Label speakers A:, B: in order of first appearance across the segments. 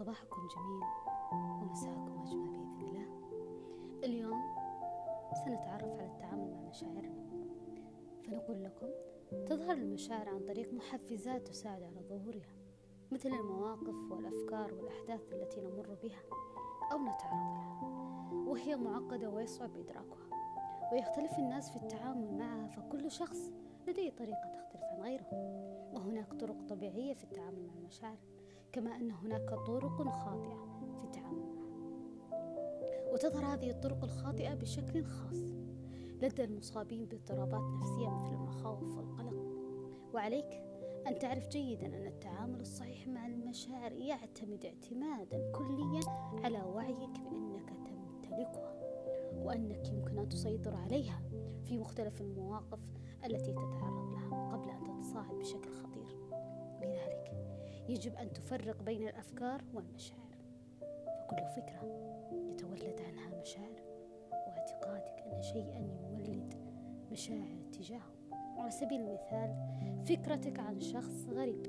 A: صباحكم جميل ومساءكم أجمل بإذن الله. اليوم سنتعرف على التعامل مع مشاعرنا فنقول لكم تظهر المشاعر عن طريق محفزات تساعد على ظهورها مثل المواقف والأفكار والأحداث التي نمر بها أو نتعرض لها وهي معقدة ويصعب إدراكها. ويختلف الناس في التعامل معها فكل شخص لديه طريقة تختلف عن غيره. وهناك طرق طبيعية في التعامل مع المشاعر. كما أن هناك طرق خاطئة في التعامل وتظهر هذه الطرق الخاطئة بشكل خاص لدى المصابين باضطرابات نفسية مثل المخاوف والقلق. وعليك أن تعرف جيدا أن التعامل الصحيح مع المشاعر يعتمد اعتمادا كليا على وعيك بأنك تمتلكها وأنك يمكن أن تسيطر عليها في مختلف المواقف التي تتعرض لها قبل أن تتصاعد بشكل لذلك يجب أن تفرق بين الأفكار والمشاعر. فكل فكرة يتولد عنها مشاعر واعتقادك أن شيئا يولد مشاعر تجاهه. على سبيل المثال فكرتك عن شخص غريب.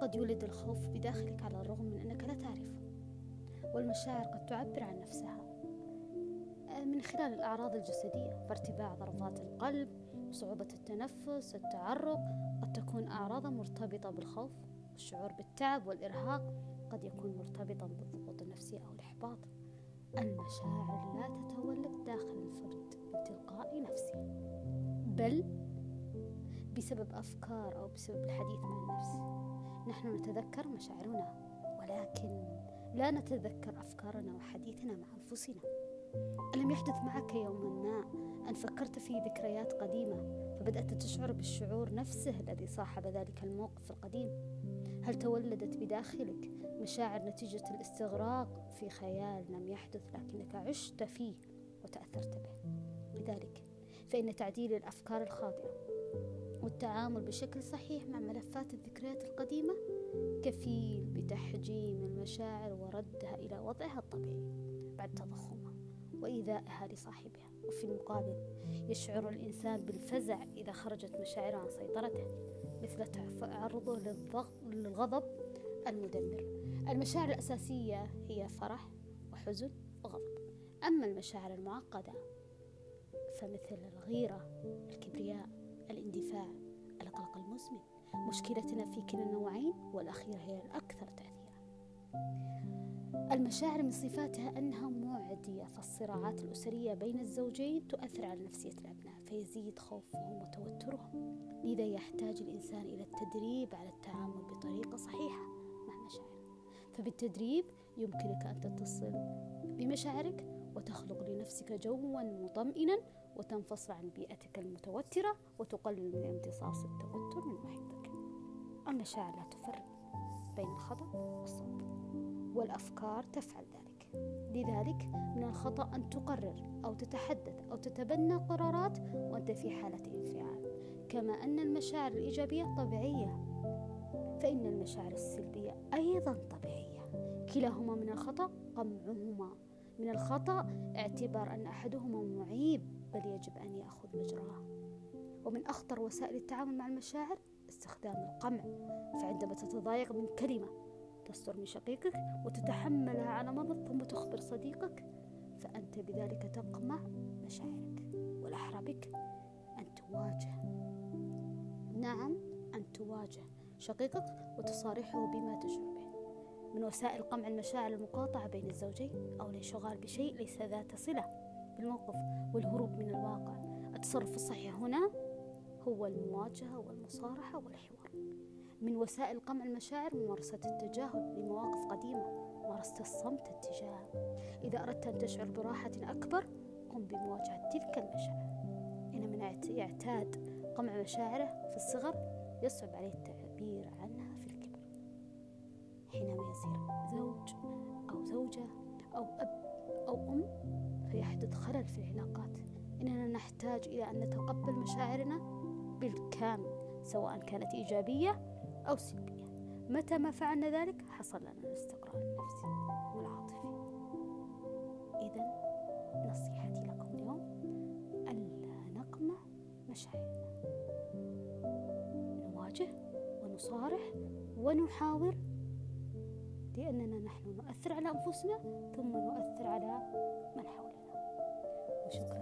A: قد يولد الخوف بداخلك على الرغم من أنك لا تعرفه والمشاعر قد تعبر عن نفسها. من خلال الأعراض الجسدية فارتفاع ضربات القلب صعوبة التنفس التعرق قد تكون أعراضا مرتبطة بالخوف والشعور بالتعب والإرهاق قد يكون مرتبطا بالضغوط النفسية أو الإحباط. المشاعر لا تتولد داخل الفرد من تلقاء نفسه بل بسبب أفكار أو بسبب الحديث مع النفس. نحن نتذكر مشاعرنا ولكن لا نتذكر أفكارنا وحديثنا مع أنفسنا. ألم يحدث معك يوما ما؟ أن فكرت في ذكريات قديمة فبدأت تشعر بالشعور نفسه الذي صاحب ذلك الموقف القديم. هل تولدت بداخلك مشاعر نتيجة الاستغراق في خيال لم يحدث لكنك عشت فيه وتأثرت به؟ لذلك فإن تعديل الأفكار الخاطئة والتعامل بشكل صحيح مع ملفات الذكريات القديمة كفيل بتحجيم المشاعر وردها إلى وضعها الطبيعي بعد تضخمها. وإيذائها لصاحبها وفي المقابل يشعر الإنسان بالفزع إذا خرجت مشاعره عن سيطرته مثل تعرضه للغضب المدمر. المشاعر الأساسية هي فرح وحزن وغضب. أما المشاعر المعقدة فمثل الغيرة الكبرياء الاندفاع القلق المزمن. مشكلتنا في كلا النوعين والأخيرة هي الأكثر تأثيرا. المشاعر من صفاتها أنها معدية فالصراعات الأسرية بين الزوجين تؤثر على نفسية الأبناء فيزيد خوفهم وتوترهم. لذا يحتاج الإنسان إلى التدريب على التعامل بطريقة صحيحة مع مشاعره. فبالتدريب يمكنك أن تتصل بمشاعرك وتخلق لنفسك جوا مطمئنا وتنفصل عن بيئتك المتوترة وتقلل من امتصاص التوتر من محيطك المشاعر لا تفرق بين الخطأ والصواب والأفكار تفعل ذلك. لذلك من الخطأ أن تقرر أو تتحدث أو تتبنى قرارات وأنت في حالة انفعال. كما أن المشاعر الإيجابية طبيعية فإن المشاعر السلبية أيضا طبيعية. كلاهما من الخطأ قمعهما. من الخطأ اعتبار أن أحدهما معيب بل يجب أن يأخذ مجراه. ومن أخطر وسائل التعامل مع المشاعر استخدام القمع. فعندما تتضايق من كلمة تستر من شقيقك وتتحملها على مضض ثم تخبر صديقك فأنت بذلك تقمع مشاعرك والأحرى بك أن تواجه. نعم أن تواجه شقيقك وتصارحه بما تشعر به. من وسائل قمع المشاعر المقاطعة بين الزوجين أو الانشغال بشيء ليس ذات صلة بالموقف والهروب من الواقع. التصرف الصحيح هنا هو المواجهة والمصارحة والحوار. من وسائل قمع المشاعر ممارسة التجاهل لمواقف قديمة. ممارسة الصمت اتجاهها إذا أردت أن تشعر براحة أكبر قم بمواجهة تلك المشاعر. إن من يعتاد قمع مشاعره في الصغر يصعب عليه التعبير عنها في الكبر. حينما يصير زوج أو زوجة أو أب أو أم فيحدث خلل في العلاقات. إننا نحتاج إلى أن نتقبل مشاعرنا بالكامل سواء كانت إيجابية أو سلبية. متى ما فعلنا ذلك حصل لنا الاستقرار النفسي والعاطفي. إذا نصيحتي لكم اليوم ألا نقمع مشاعرنا. نواجه ونصارح ونحاور لأننا نحن نؤثر على أنفسنا ثم نؤثر على من حولنا. وشكرا.